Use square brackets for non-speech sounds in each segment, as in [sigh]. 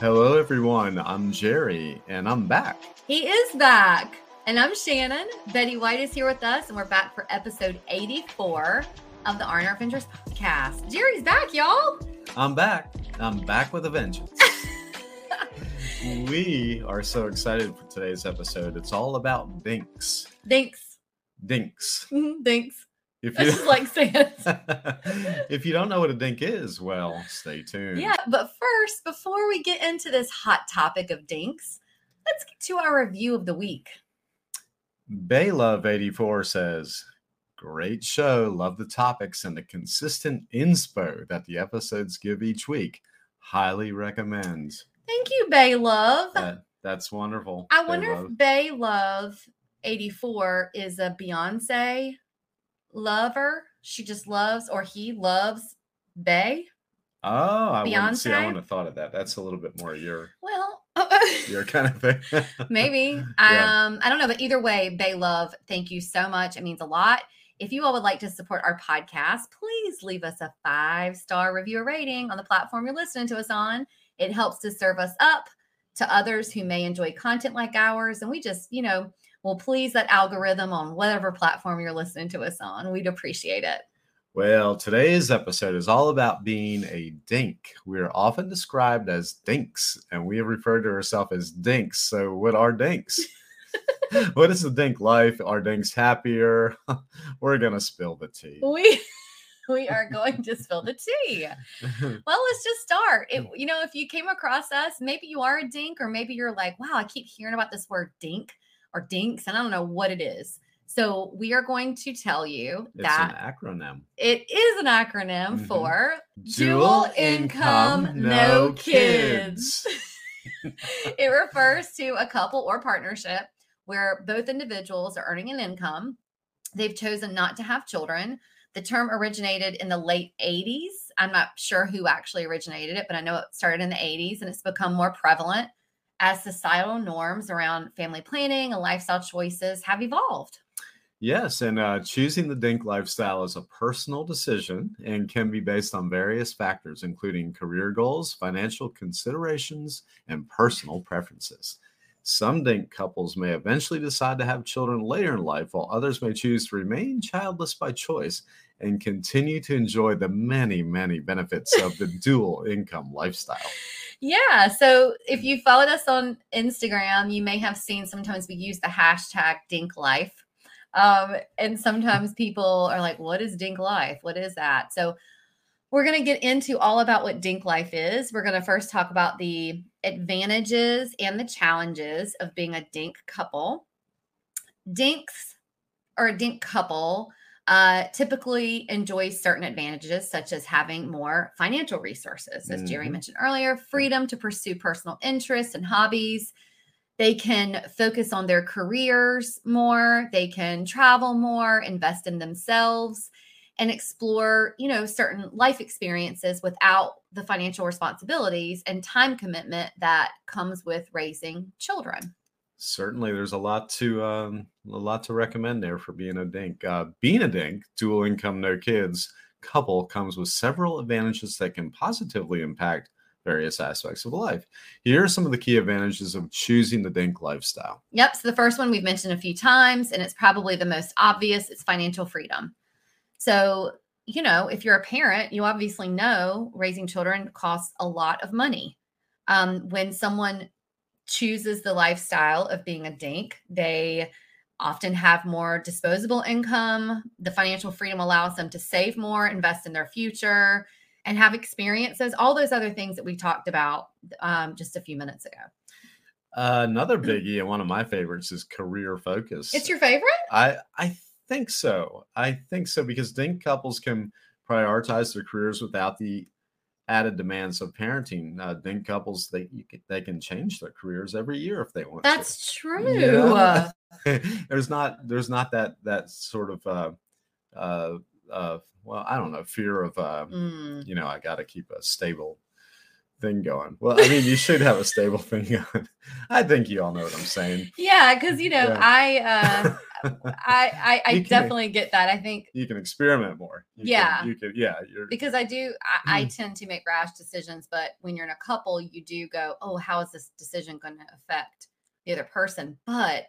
Hello, everyone. I'm Jerry, and I'm back. He is back. And I'm Shannon. Betty White is here with us, and we're back for episode 84 of the Arner Adventures podcast. Jerry's back, y'all. I'm back. I'm back with a vengeance. [laughs] we are so excited for today's episode. It's all about dinks. Dinks. Dinks. Thanks. Mm-hmm, If That's just like saying [laughs] if you don't know what a dink is, well, stay tuned. Yeah, but first, before we get into this hot topic of dinks, let's get to our review of the week. Baylove84 says, Great show. Love the topics and the consistent inspo that the episodes give each week. Highly recommend. Thank you, Bay Love. That, that's wonderful. I wonder Baylove. if Bay Love 84 is a Beyonce lover. She just loves, or he loves Bay. Oh, I wouldn't see. I wouldn't have thought of that. That's a little bit more your Well, [laughs] your [laughs] kind of thing. maybe. [laughs] Yeah. Um, I don't know, but either way, Bay Love, thank you so much. It means a lot. If you all would like to support our podcast, please leave us a five star review or rating on the platform you're listening to us on. It helps to serve us up to others who may enjoy content like ours. And we just, you know, will please that algorithm on whatever platform you're listening to us on. We'd appreciate it. Well, today's episode is all about being a dink. We are often described as dinks, and we have referred to ourselves as dinks. So, what are dinks? [laughs] what is the dink life? Are dinks happier? [laughs] We're gonna spill the tea. We [laughs] we are going to spill the tea. Well, let's just start. It, mm. you know, if you came across us, maybe you are a dink, or maybe you're like, wow, I keep hearing about this word dink or dinks, and I don't know what it is. So we are going to tell you it's that an acronym. it is an acronym Mhm. for Dual income, no kids. [laughs] it refers to a couple or partnership where both individuals are earning an income. They've chosen not to have children. The term originated in the late 80s. I'm not sure who actually originated it, but I know it started in the 80s and it's become more prevalent as societal norms around family planning and lifestyle choices have evolved. Yes, and uh, choosing the dink lifestyle is a personal decision and can be based on various factors, including career goals, financial considerations, and personal preferences. Some dink couples may eventually decide to have children later in life, while others may choose to remain childless by choice and continue to enjoy the many, many benefits of the [laughs] dual income lifestyle. Yeah. So if you followed us on Instagram, you may have seen sometimes we use the hashtag Dink Life. Um, and sometimes people are like, what is Dink Life? What is that? So we're going to get into all about what Dink Life is. We're going to first talk about the advantages and the challenges of being a Dink couple. Dinks or a Dink couple uh, typically enjoy certain advantages, such as having more financial resources, as Jerry Mhm. mentioned earlier, freedom to pursue personal interests and hobbies. They can focus on their careers more. They can travel more, invest in themselves, and explore, you know, certain life experiences without the financial responsibilities and time commitment that comes with raising children. Certainly, there's a lot to um, a lot to recommend there for being a dink. Uh, being a dink, dual income, no kids couple comes with several advantages that can positively impact various aspects of life. Here are some of the key advantages of choosing the dink lifestyle. Yep. So the first one we've mentioned a few times, and it's probably the most obvious it's financial freedom. So, you know, if you're a parent, you obviously know raising children costs a lot of money. Um, when someone chooses the lifestyle of being a dink, they often have more disposable income. The financial freedom allows them to save more, invest in their future, and have experiences, all those other things that we talked about um, just a few minutes ago. Uh, another biggie and one of my favorites is career focus. It's your favorite? I I think so. I think so because dink couples can prioritize their careers without the added demands of parenting. Uh, dink couples they can, they can change their careers every year if they want. That's to. true. Yeah. [laughs] there's not there's not that that sort of uh, uh, uh, well I don't know fear of uh, Mm. you know I got to keep a stable thing going. Well, I mean you should have a stable thing going. [laughs] I think you all know what I'm saying. Yeah, because you know, Yeah. I uh [laughs] I I, I can- definitely get that. I think You can experiment more. You can- Yeah. you can. Yeah, you're. because I do I, I Mm. tend to make rash decisions, but when you're in a couple, you do go, Oh, how is this decision going to affect the other person? But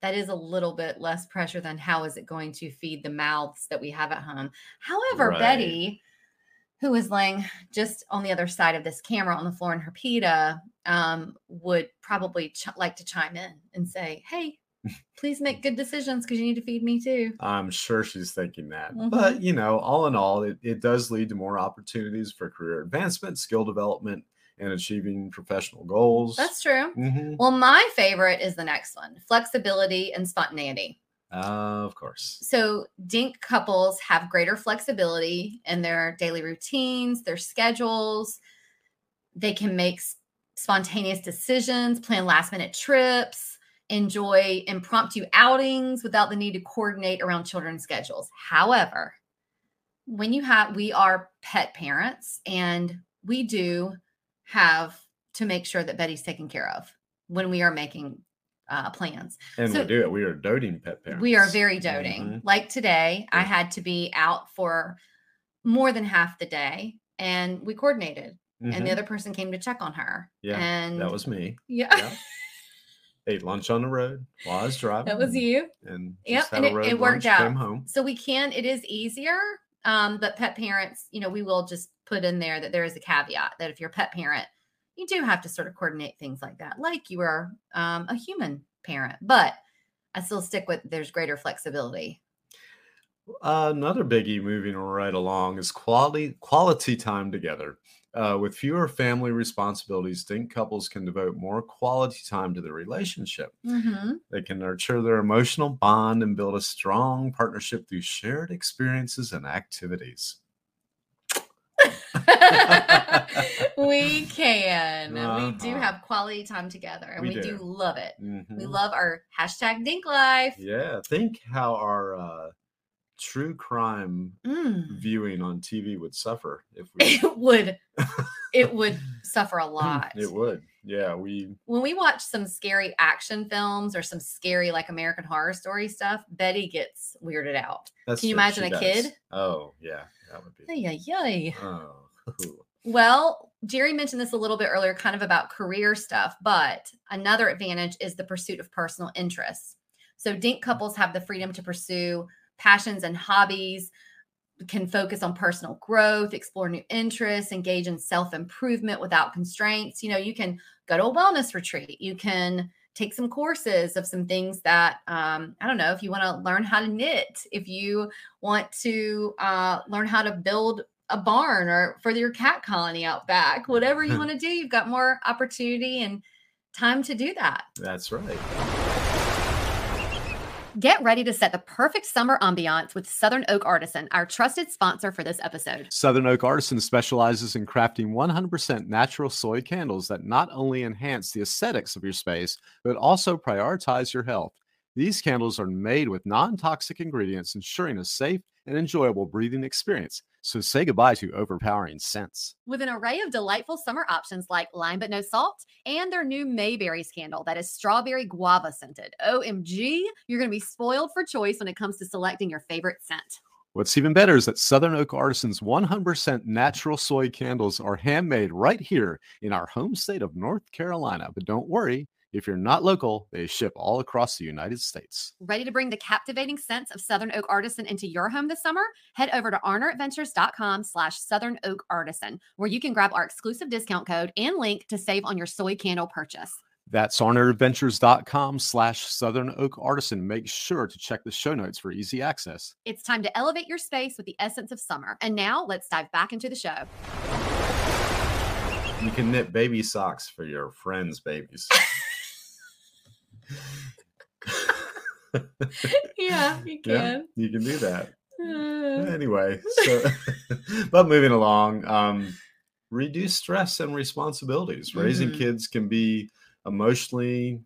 that is a little bit less pressure than how is it going to feed the mouths that we have at home. However, Right. Betty, who is laying just on the other side of this camera on the floor in her pita, um, would probably ch- like to chime in and say, Hey, please make good decisions because you need to feed me too. I'm sure she's thinking that. Mhm. But, you know, all in all, it, it does lead to more opportunities for career advancement, skill development, and achieving professional goals. That's true. Mhm. Well, my favorite is the next one flexibility and spontaneity. Of course. So, dink couples have greater flexibility in their daily routines, their schedules. They can make spontaneous decisions, plan last minute trips, enjoy impromptu outings without the need to coordinate around children's schedules. However, when you have, we are pet parents and we do have to make sure that Betty's taken care of when we are making uh, plans. And So- we do it. We are doting pet parents. We are very doting. Mhm. Like today, I had to be out for more than half the day and we coordinated and Mhm. the other person came to check on her. Yeah, And that was me. yeah. Yeah. Ate lunch on the road while I was driving. [laughs] that was you. And Yep, and it- it worked out. Came home. So we can, it is easier. Um, but pet parents, you know, we will just put in there that there is a caveat that if you're a pet parent, you do have to sort of coordinate things like that, like you are um, a human parent. But I still stick with there's greater flexibility. Another biggie moving right along is quality quality time together. Uh, with fewer family responsibilities, dink couples can devote more quality time to their relationship. Mm-hmm. They can nurture their emotional bond and build a strong partnership through shared experiences and activities. [laughs] [laughs] we can. We do Uh-huh. have quality time together and we, We do. do. love it. We Mhm. love our hashtag Dink Life. Yeah, think how our uh, true crime Mm. viewing on TV would suffer if we. It would it would [laughs] suffer a lot. It would. Yeah, we. When we watch some scary action films or some scary like American horror story stuff, Betty gets weirded out. That's Can you imagine a does. kid? Oh yeah, that would be. Ay, ay, ay. Oh. Well, Jerry mentioned this a little bit earlier, kind of about career stuff, but another advantage is the pursuit of personal interests. So, dink mm. couples have the freedom to pursue passions and hobbies, can focus on personal growth, explore new interests, engage in self improvement without constraints. You know, you can go to a wellness retreat, you can take some courses of some things that um, I don't know if you want to learn how to knit, if you want to uh, learn how to build a barn or for your cat colony out back, whatever you [laughs] want to do, you've got more opportunity and time to do that. That's right. Get ready to set the perfect summer ambiance with Southern Oak Artisan, our trusted sponsor for this episode. Southern Oak Artisan specializes in crafting 100% natural soy candles that not only enhance the aesthetics of your space, but also prioritize your health. These candles are made with non toxic ingredients, ensuring a safe and enjoyable breathing experience. So say goodbye to overpowering scents. With an array of delightful summer options like lime but no salt and their new Mayberries candle that is strawberry guava scented. OMG, you're going to be spoiled for choice when it comes to selecting your favorite scent. What's even better is that Southern Oak Artisan's 100% natural soy candles are handmade right here in our home state of North Carolina. But don't worry, if you're not local, they ship all across the United States. Ready to bring the captivating scents of Southern Oak Artisan into your home this summer? Head over to arneradventures.com slash Southern Oak Artisan, where you can grab our exclusive discount code and link to save on your soy candle purchase. That's arneradventures.com slash Southern Oak Artisan. Make sure to check the show notes for easy access. It's time to elevate your space with the essence of summer. And now let's dive back into the show. You can knit baby socks for your friends' babies. [laughs] [laughs] yeah, you [laughs] can. Yeah, you can do that. Uh, Anyway, so [laughs] but moving along, um, reduce stress and responsibilities. Raising Mhm. kids can be emotionally,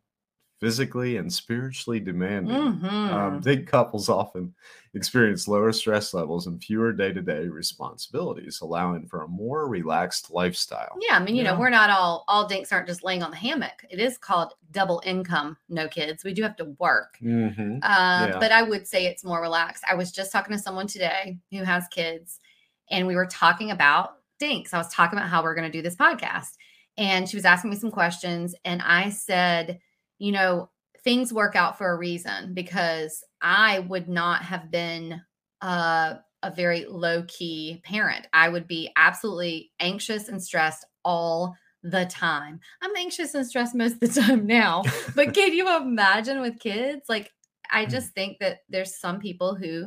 physically, and spiritually demanding. Um, mhm. big couples often experience lower stress levels and fewer day to day responsibilities, allowing for a more relaxed lifestyle. Yeah, I mean, you know, we're not all all dinks aren't just laying on the hammock. It is called double income, no kids. We do have to work. hmm Uh, Yeah. But I would say it's more relaxed. I was just talking to someone today who has kids, and we were talking about dinks. I was talking about how we're going to do this podcast, and she was asking me some questions, and I said, you know, things work out for a reason because I would not have been uh, a very low key parent. I would be absolutely anxious and stressed all the time. I'm anxious and stressed most of the [laughs] time now, but [laughs] can you imagine with kids? Like, I just think that there's some people who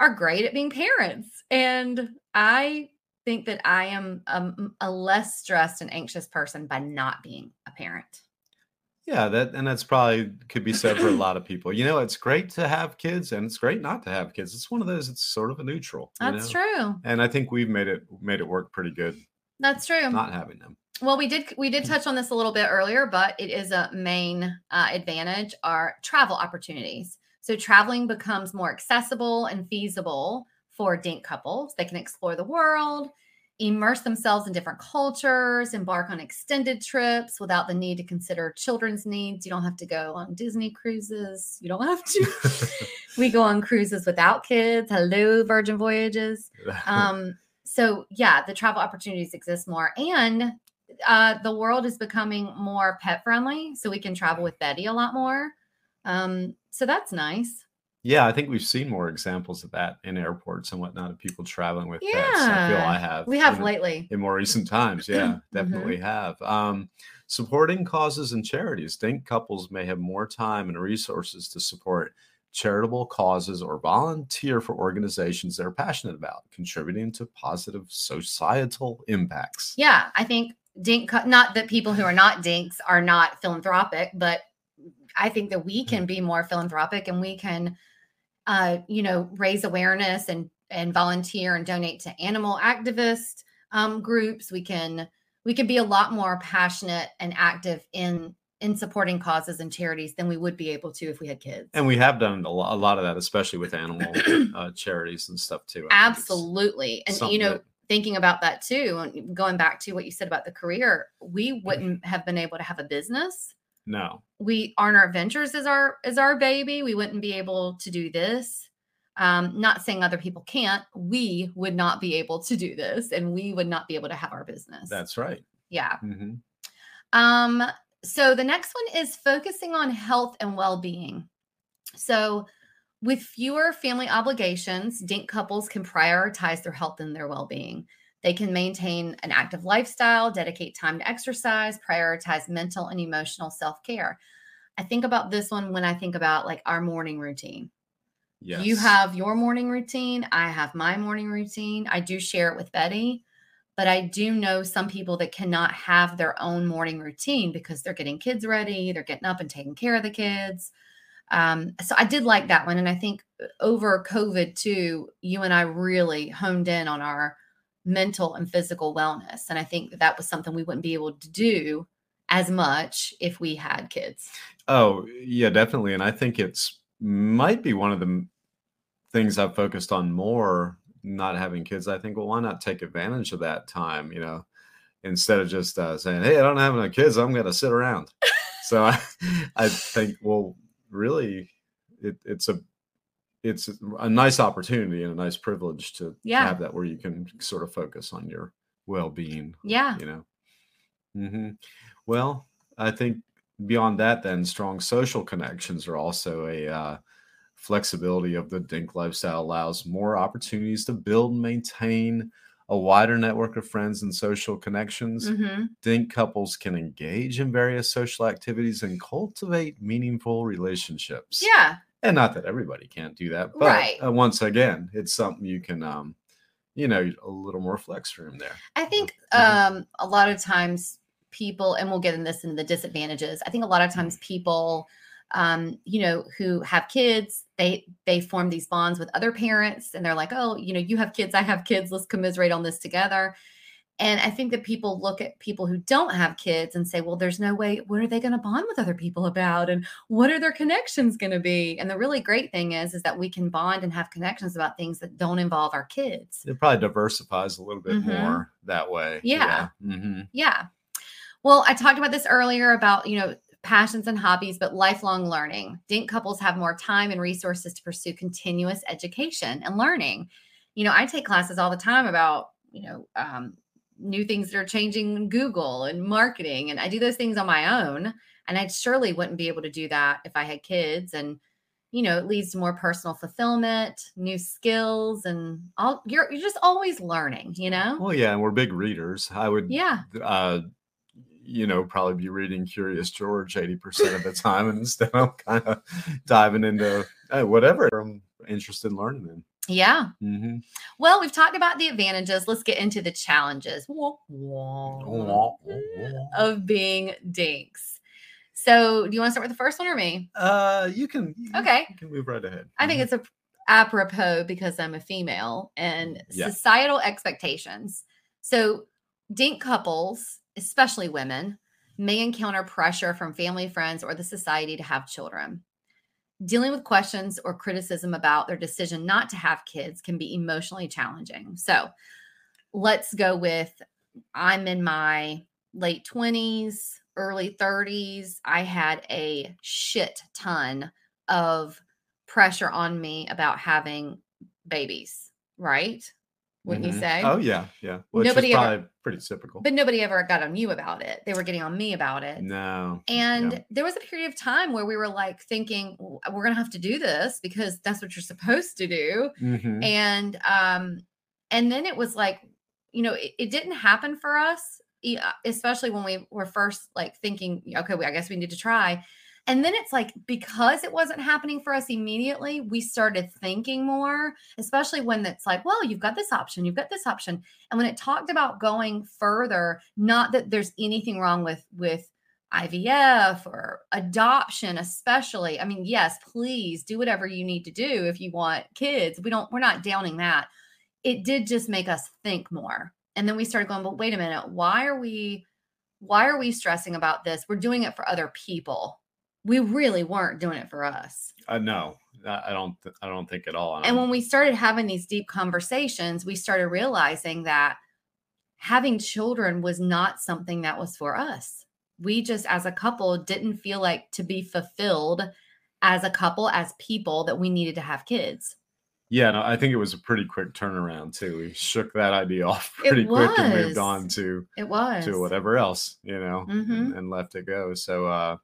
are great at being parents. And I think that I am um, a less stressed and anxious person by not being a parent. Yeah, that and that's probably could be said for a lot of people. You know, it's great to have kids and it's great not to have kids. It's one of those, it's sort of a neutral. That's know? true. And I think we've made it made it work pretty good That's true. not having them. Well, we did we did touch on this a little bit earlier, but it is a main uh, advantage are travel opportunities. So traveling becomes more accessible and feasible for dink couples. They can explore the world, immerse themselves in different cultures, embark on extended trips without the need to consider children's needs. You don't have to go on Disney cruises. You don't have to. [laughs] we go on cruises without kids. Hello, Virgin Voyages [laughs] um so yeah the travel opportunities exist more and uh the world is becoming more pet friendly so we can travel with betty a lot more um so that's nice yeah, I think we've seen more examples of that in airports and whatnot of people traveling with pets. I feel I have. we have in- lately in more recent times. Yeah, [laughs] Mhm. definitely have. Um, supporting causes and charities. Dink couples may have more time and resources to support charitable causes or volunteer for organizations they're passionate about, contributing to positive societal impacts. yeah i think dink not that people who are not dinks are not philanthropic but i think that we can be more philanthropic and we can uh you know raise awareness and and volunteer and donate to animal activist um, groups. We can we can be a lot more passionate and active in in supporting causes and charities than we would be able to if we had kids. And we have done a lot, a lot of that, especially with animal [clears throat] uh, charities and stuff too. I absolutely. And you know that- thinking about that too and going back to what you said about the career we wouldn't have been able to have a business no, we Arner Ventures is our is our baby. We wouldn't be able to do this. Um, not saying other people can't. We would not be able to do this, and we would not be able to have our business. that's right. yeah. hmm Um, so the next one is focusing on health and well-being. So with fewer family obligations, dink couples can prioritize their health and their well-being. They can maintain an active lifestyle, dedicate time to exercise, prioritize mental and emotional self-care. I think about this one when I think about like our morning routine. Yes. You have your morning routine. I have my morning routine. I do share it with Betty, but I do know some people that cannot have their own morning routine because they're getting kids ready, they're getting up and taking care of the kids. Um, so I did like that one. And I think uh, over COVID too, you and I really honed in on our mental and physical wellness. And I think that, that was something we wouldn't be able to do as much if we had kids. Oh, yeah, definitely. And I think it's might be one of the things I've focused on more not having kids. I think, well, why not take advantage of that time, you know, instead of just uh, saying, hey, I don't have no kids, I'm going to sit around. so [laughs] I, I think, well, really, it, it's a it's a nice opportunity and a nice privilege to Yeah. have that where you can sort of focus on your well-being Yeah. you know hmm well i think beyond that then strong social connections are also a uh, flexibility of the dink lifestyle allows more opportunities to build and maintain a wider network of friends and social connections. hmm Dink couples can engage in various social activities and cultivate meaningful relationships. Yeah. And not that everybody can't do that, but Right. uh, once again, it's something you can, um, you know, a little more flex room there. I think Mhm. um, a lot of times people, and we'll get in this in the disadvantages. I think a lot of times people, um, you know, who have kids, they they form these bonds with other parents, and they're like, oh, you know, you have kids, I have kids, let's commiserate on this together. And I think that people look at people who don't have kids and say, well, there's no way, what are they going to bond with other people about? And what are their connections going to be? And the really great thing is, is that we can bond and have connections about things that don't involve our kids. It probably diversifies a little bit Mhm. more that way. Yeah. hmm Yeah. Well, I talked about this earlier about, you know, passions and hobbies, but lifelong learning. Dink couples have more time and resources to pursue continuous education and learning. You know, I take classes all the time about, you know, um, new things that are changing in Google and marketing, and I do those things on my own. And I surely wouldn't be able to do that if I had kids. And, you know, it leads to more personal fulfillment, new skills, and all you're you're just always learning, you know? Well, yeah, and we're big readers. I would, Yeah. uh, you know, probably be reading Curious George 80% of the time and [laughs] instead of kind of diving into uh, whatever I'm interested in learning in. Yeah. hmm Well, we've talked about the advantages. Let's get into the challenges of being dinks. So, do you want to start with the first one or me? Uh, you can, you, Okay. you can move right ahead. I think Mhm. it's a apropos because I'm a female and Yeah. societal expectations. So, dink couples, especially women, may encounter pressure from family, friends, or the society to have children. Dealing with questions or criticism about their decision not to have kids can be emotionally challenging. So, let's go with I'm in my late 20s, early 30s. I had a shit ton of pressure on me about having babies, right? Wouldn't you Mhm. say? Oh yeah, yeah. Which Nobody is ever- probably pretty typical. But nobody ever got on you about it. They were getting on me about it. no. And yeah. there was a period of time where we were like thinking, we're going to have to do this because that's what you're supposed to do. Mhm. And um and then it was like, you know, it, it didn't happen for us, uh, especially when we were first like thinking, okay, we, I guess we need to try. And then it's like because it wasn't happening for us immediately, we started thinking more, especially when it's like, well, you've got this option, you've got this option. And when it talked about going further, not that there's anything wrong with with IVF or adoption, especially. I mean, yes, please do whatever you need to do if you want kids. We don't, we're not downing that. It did just make us think more. And then we started going, but wait a minute, why are we why are we stressing about this? We're doing it for other people. We really weren't doing it for us. Uh, no, I don't. th- I don't think at all. And when we started having these deep conversations, we started realizing that having children was not something that was for us. We just, as a couple, didn't feel like to be fulfilled as a couple, as people, that we needed to have kids. yeah, no, I think it was a pretty quick turnaround too. We shook that idea [laughs] off pretty quick and moved on to It was. to whatever else, you know, and, Mhm. and left it go. So, uh,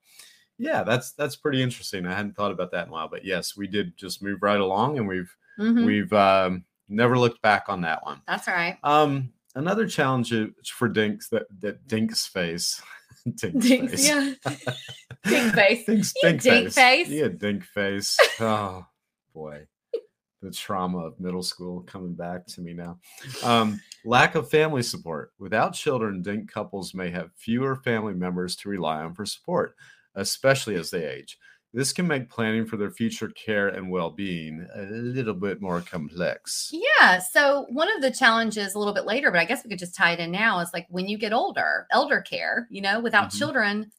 yeah, that's that's pretty interesting. I hadn't thought about that in a while, but yes, we did just move right along, and we've Mhm. we've um, never looked back on that one. That's all right. Um, another challenge for Dinks that that Dinks face. [laughs] Dinks, face. yeah. [laughs] Dink face. Dinks, dink, dink face. face. Yeah, dink face. [laughs] Oh boy. The trauma of middle school coming back to me now. Um, lack of family support. Without children, dink couples may have fewer family members to rely on for support, especially as they age. This can make planning for their future care and well being a little bit more complex. Yeah. So one of the challenges a little bit later, but I guess we could just tie it in now is like when you get older, elder care, you know, without Mhm. children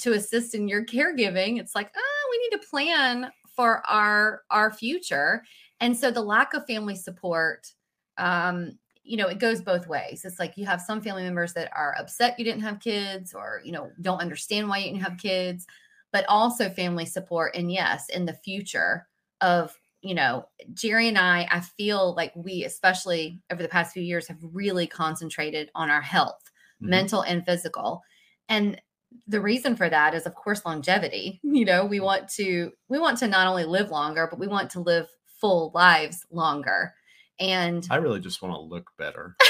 to assist in your caregiving, it's like, oh, we need to plan for our our future. And so the lack of family support, um, you know, it goes both ways. It's like you have some family members that are upset you didn't have kids or, you know, don't understand why you didn't have kids, but also family support. And yes, in the future of you know, Jerry and I, I feel like we, especially over the past few years, have really concentrated on our health, Mhm. mental and physical. And the reason for that is, of course, longevity. [laughs] You know, we want to we want to not only live longer, but we want to live full lives longer. And I really just want to look better. [laughs]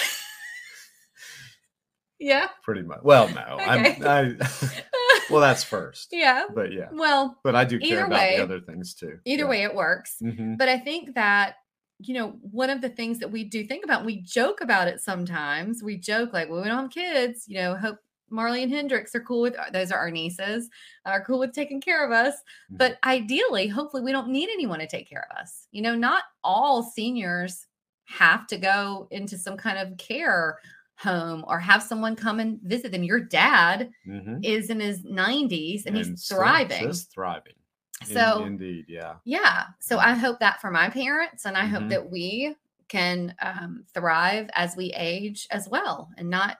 Yeah. pretty much. Well, no, Okay. I'm. I, [laughs] well, that's first, yeah. but yeah, Well, but I do care about way- the other things too. either way, it works. hmm But I think that, you know, one of the things that we do think about, we joke about it sometimes. We joke like, well, we don't have kids, you know, hope Marley and Hendrix are cool with those are our nieces, are cool with taking care of us. Mm-hmm. But ideally, hopefully, we don't need anyone to take care of us. You know, not all seniors have to go into some kind of care home or have someone come and visit them. Your dad hmm is in his 90s and, he's thriving. just thriving. In- So, indeed, yeah. yeah. So I hope that for my parents, and I hope Mhm. that we can um, thrive as we age as well, and not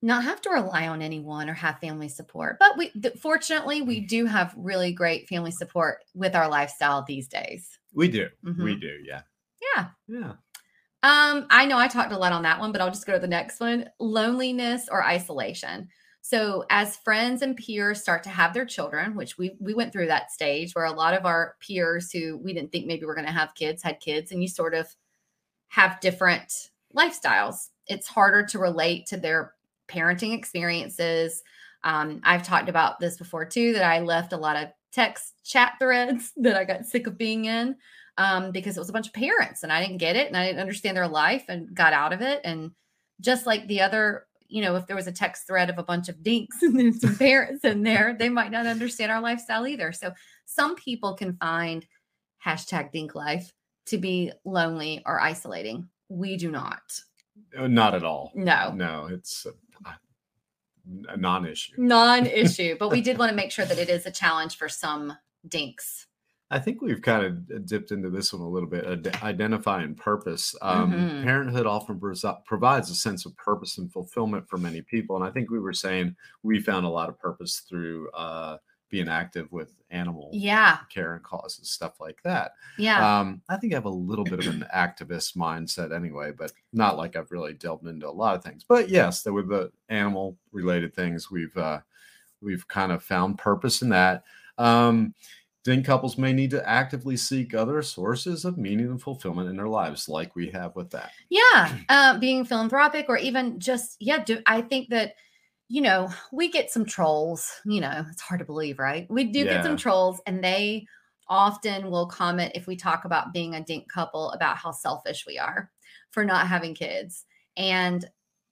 not have to rely on anyone or have family support. But we, th- fortunately, we do have really great family support with our lifestyle these days. We do. We Mhm. do. Yeah. Yeah. Yeah. Um, I know I talked a lot on that one, but I'll just go to the next one: loneliness or isolation. So, as friends and peers start to have their children, which we we went through that stage where a lot of our peers who we didn't think maybe were going to have kids had kids, and you sort of have different lifestyles. It's harder to relate to their parenting experiences. Um, I've talked about this before too that I left a lot of text chat threads [laughs] that I got sick of being in um, because it was a bunch of parents and I didn't get it and I didn't understand their life and got out of it. And just like the other, you know, if there was a text thread of a bunch of dinks [laughs] and then some parents in there, they might not understand our lifestyle either. So some people can find hashtag dink life to be lonely or isolating. We do not. Uh, Not at all. No. No, it's a, a non-issue. non-issue but we [laughs] did want to make sure that it is a challenge for some dinks I think we've kind of dipped into this one a little bit. Ad- identifying purpose. Um, Mhm. Parenthood often provides a sense of purpose and fulfillment for many people, and I think we were saying we found a lot of purpose through uh, being active with animal yeah care and causes, stuff like that. yeah Um, I think I have a little bit of an activist mindset anyway, but not like I've really delved into a lot of things. But yes, there were the animal related things. We've uh, we've kind of found purpose in that. Um, then couples may need to actively seek other sources of meaning and fulfillment in their lives, like we have with that. yeah [clears throat] uh, being philanthropic or even just yeah do i think that you know we get some trolls you know it's hard to believe right? We do get some trolls and they often will comment if we talk about being a dink couple about how selfish we are for not having kids. And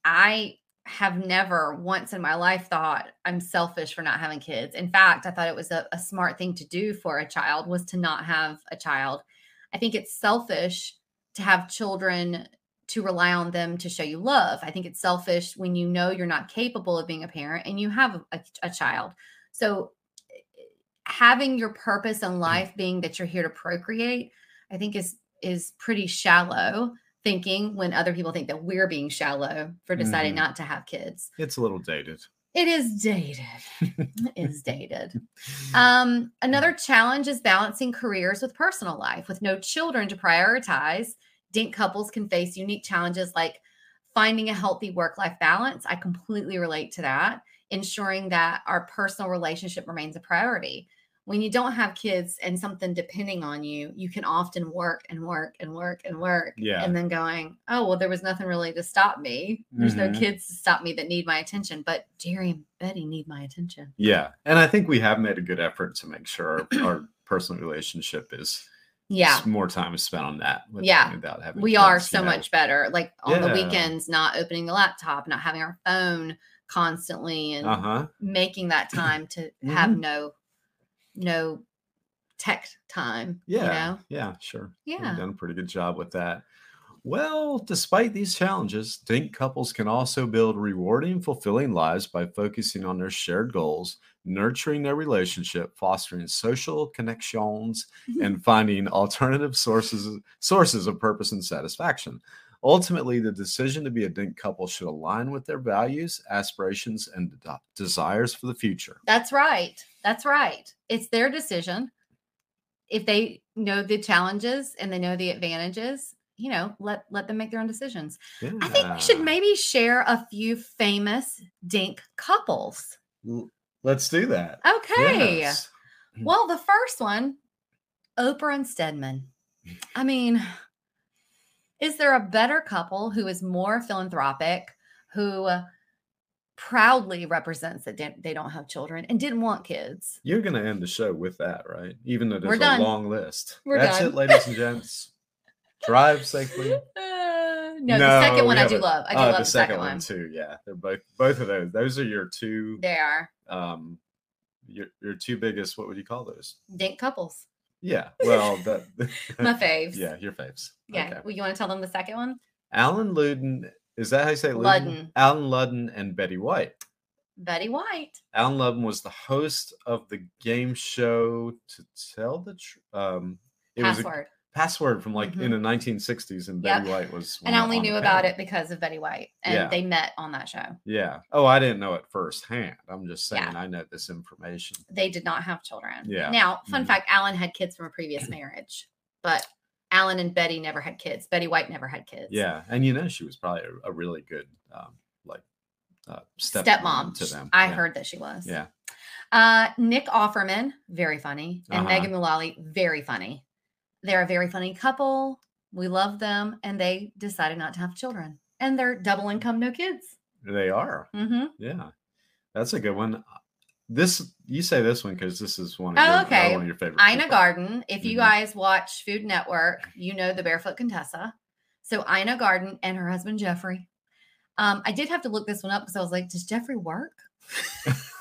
i have never once in my life thought i'm selfish for not having kids in fact i thought it was a, a smart thing to do for a child was to not have a child i think it's selfish to have children to rely on them to show you love. I think it's selfish when you know you're not capable of being a parent and you have a, a child. So having your purpose in mm-hmm. life being that you're here to procreate, I think is is pretty shallow thinking when other people think that we're being shallow for deciding Mhm. not to have kids. It's a little dated. It is dated. it is dated. [laughs] Um, another challenge is balancing careers with personal life. With no children to prioritize, dink couples can face unique challenges like finding a healthy work life balance. I completely relate to that. Ensuring that our personal relationship remains a priority. When you don't have kids and something depending on you, you can often work and work and work and work. Yeah. And then going, oh, well, there was nothing really to stop me. There's no Mhm. kids to stop me that need my attention, but Jerry and Betty need my attention. Yeah, and I think we have made a good effort to make sure our, our [clears throat] personal relationship is Yeah. more time is spent on that. with- Yeah. without having we are so you know. much better like on the weekends not opening the laptop not having our phone constantly and Uh huh. making that time to have no no tech time Yeah. you know Yeah, sure. We've Yeah. done a pretty good job with that. Well, despite these challenges, dink couples can also build rewarding, fulfilling lives by focusing on their shared goals, nurturing their relationship, fostering social connections, mm-hmm. and finding alternative sources sources of purpose and satisfaction. Ultimately, the decision to be a Dink couple should align with their values, aspirations, and de- desires for the future. that's right that's right it's their decision if they know the challenges and they know the advantages you know let let them make their own decisions i think we should maybe share a few famous dink couples Let's do that. okay Yes. Well, the first one, Oprah and Stedman. I mean, is there a better couple who is more philanthropic, who uh, proudly represents that they- don't have children and didn't want kids. You're going to end the show with that, right? Even though there's a long list. We're That's done. it, ladies and [laughs] gents. Drive safely. Uh, no, the second one I do haven't- love. I do oh, love the the second, second one one. too. Yeah, they're both both of those. Those are your two They are um your your two biggest. What would you call those? dink couples. Yeah. Well, that [laughs] My faves. yeah, your faves. Yeah. Okay. Well, you want to tell them the second one? Alan Ludden. Is that how you say it? Ludden. Alan Ludden and Betty White. Betty White. Alan Ludden was the host of the game show to tell the tr- um it was a Password. from like in Mhm. the 1960s and Yep. Betty White was And I only on knew about it because of Betty White. And Yeah. they met on that show. Yeah. Oh, I didn't know it firsthand. I'm just saying Yeah. I know this information. They did not have children. Yeah. Now, fun Mhm. fact Alan had kids from a previous [clears throat] marriage, but Alan and Betty never had kids. Betty White never had kids. Yeah, and you know she was probably a, a really good um like uh stepmom, Stepmom. to them. I Yeah. heard that she was. Yeah. Uh, Nick Offerman, very funny. And Uh-huh. Megan Mullally, very funny. They're a very funny couple. We love them. And they decided not to have children. And they're double income, no kids. They are. hmm Yeah. That's a good one. This you say this one because this is one of, Oh, your, uh, okay. one of your favorite. Ina people. Garten. If you Mhm. guys watch Food Network, you know the Barefoot Contessa. So Ina Garten and her husband Jeffrey. Um, I did have to look this one up because I was like, does Jeffrey work? [laughs]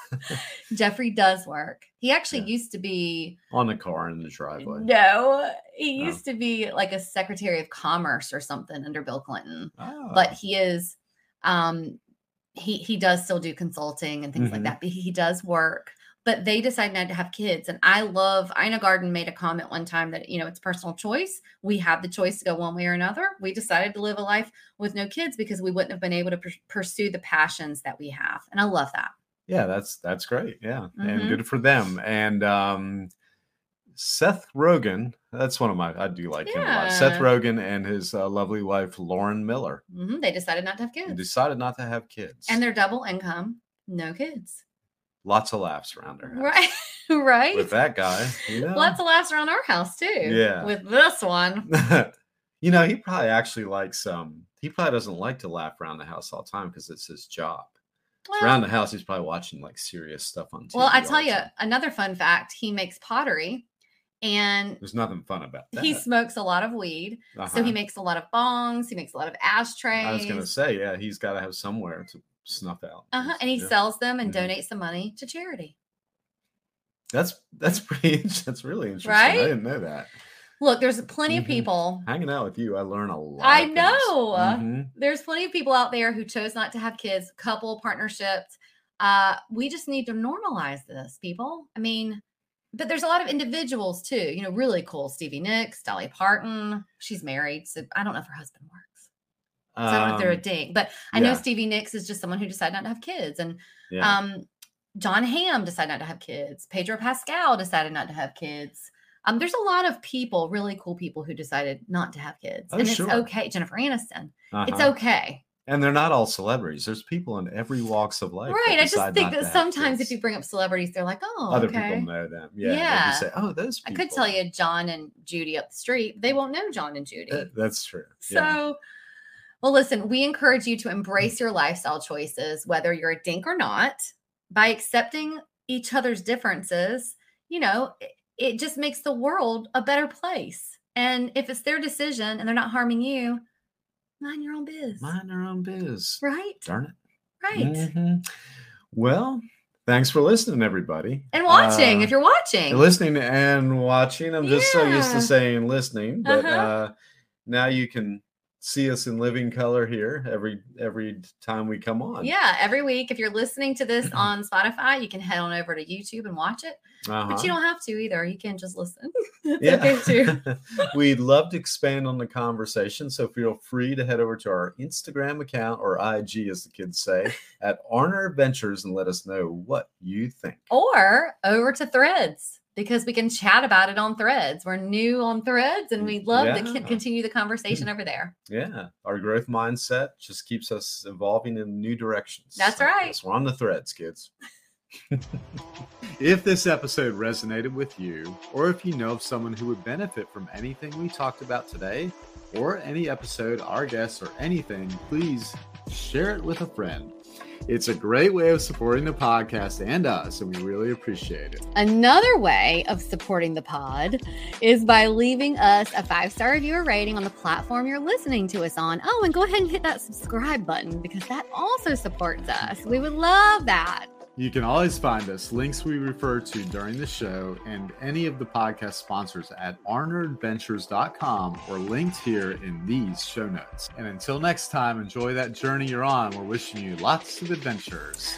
Jeffrey does work. He actually Yeah. used to be on the car in the driveway. no, he Oh. used to be like a Secretary of Commerce or something under Bill Clinton. Oh. But he is um he he does still do consulting and things like Mhm. that. But he, does work. But they decided not to have kids. And I love Ina Garten made a comment one time that, you know, it's personal choice. We have the choice to go one way or another. We decided to live a life with no kids because we wouldn't have been able to pur- pursue the passions that we have. And I love that. Yeah, that's that's great. Yeah, and Mhm. good for them. And um Seth Rogen, that's one of my I do like him a lot. Seth Yeah. Rogen and his uh, lovely wife Lauren Miller Mhm, They decided not to have kids. decided not to have kids. And they're double income, no kids. lots of laughs around their house. Right. [laughs] right. With that guy, know? Lots of laughs around our house too. Yeah. With this one. [laughs] you know, he probably actually likes um he probably doesn't like to laugh around the house all the time because it's his job. Well, around the house, he's probably watching like serious stuff on TV. well, I tell you another fun fact. He makes pottery and there's nothing fun about that. he smokes a lot of weed. So Uh-huh. he makes a lot of bongs. He makes a lot of ashtrays. I was gonna say, yeah, he's got to have somewhere to snuff out. uh-huh, and he Yeah. sells them and Mhm. donates the money to charity. That's that's pretty. [laughs] That's really interesting. Right? I didn't know that. Look, there's plenty of Mhm. people. Hanging out with you, I learn a lot. I of know. Mhm. There's plenty of people out there who chose not to have kids, couple partnerships. Uh, we just need to normalize this, people. I mean, but there's a lot of individuals too, you know, really cool. Stevie Nicks, Dolly Parton. She's married, so I don't know if her husband works. So I don't know if they're a Um, dink, but I know. Stevie Nicks is just someone who decided not to have kids. And yeah. um, Jon Hamm decided not to have kids. Pedro Pascal decided not to have kids. Um, there's a lot of people, really cool people, who decided not to have kids, Oh, and it's okay. Jennifer Aniston, it's Uh-huh. okay, And they're not all celebrities. There's people in every walks of life. right? I just think that sometimes if you bring up celebrities, they're like, oh, other okay. people know them. Yeah. Yeah. say, oh, those I could tell you John and Judy up the street. They won't know John and Judy. That- that's true. So, yeah. well, listen, we encourage you to embrace your lifestyle choices, whether you're a dink or not, by accepting each other's differences. You know, it, just makes the world a better place. And if it's their decision and they're not harming you, mind your own biz. Mind your own biz. Right? Darn it. Right. Mhm. Well, thanks for listening, everybody. And watching, Uh, if you're watching. listening and watching. I'm just so used to saying listening, but Uh-huh. uh, now you can see us in living color here every every time we come on. Yeah, every week. If you're listening to this [clears throat] on Spotify, you can head on over to YouTube and watch it. Uh-huh. But you don't have to either. You can just listen. [laughs] Yeah. too. [laughs] We'd love to expand on the conversation, so feel free to head over to our Instagram account or IG, as the kids say, at Arner Adventures, and let us know what you think. or over to threads because we can chat about it on threads we're new on threads and mm, we'd love to Yeah. con- continue the conversation over there Yeah, our growth mindset just keeps us evolving in new directions. That's right. we're on the threads, kids. if this episode resonated with you, or if you know of someone who would benefit from anything we talked about today, or any episode, our guests, or anything, please share it with a friend. It's a great way of supporting the podcast and us, and we really appreciate it. Another way of supporting the pod is by leaving us a five star review or rating on the platform you're listening to us on. Oh, and go ahead and hit that subscribe button because that also supports us. We would love that. You can always find us, links we refer to during the show, and any of the podcast sponsors at arneradventures.com or linked here in these show notes. And until next time, enjoy that journey you're on. We're wishing you lots of adventures.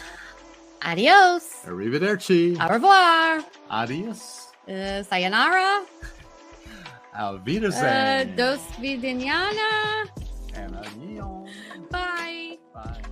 Adios. Arrivederci. Au revoir. Adios. Uh, sayonara. Alvidosen. Uh, dos vidiniana. And adios. Bye. Bye.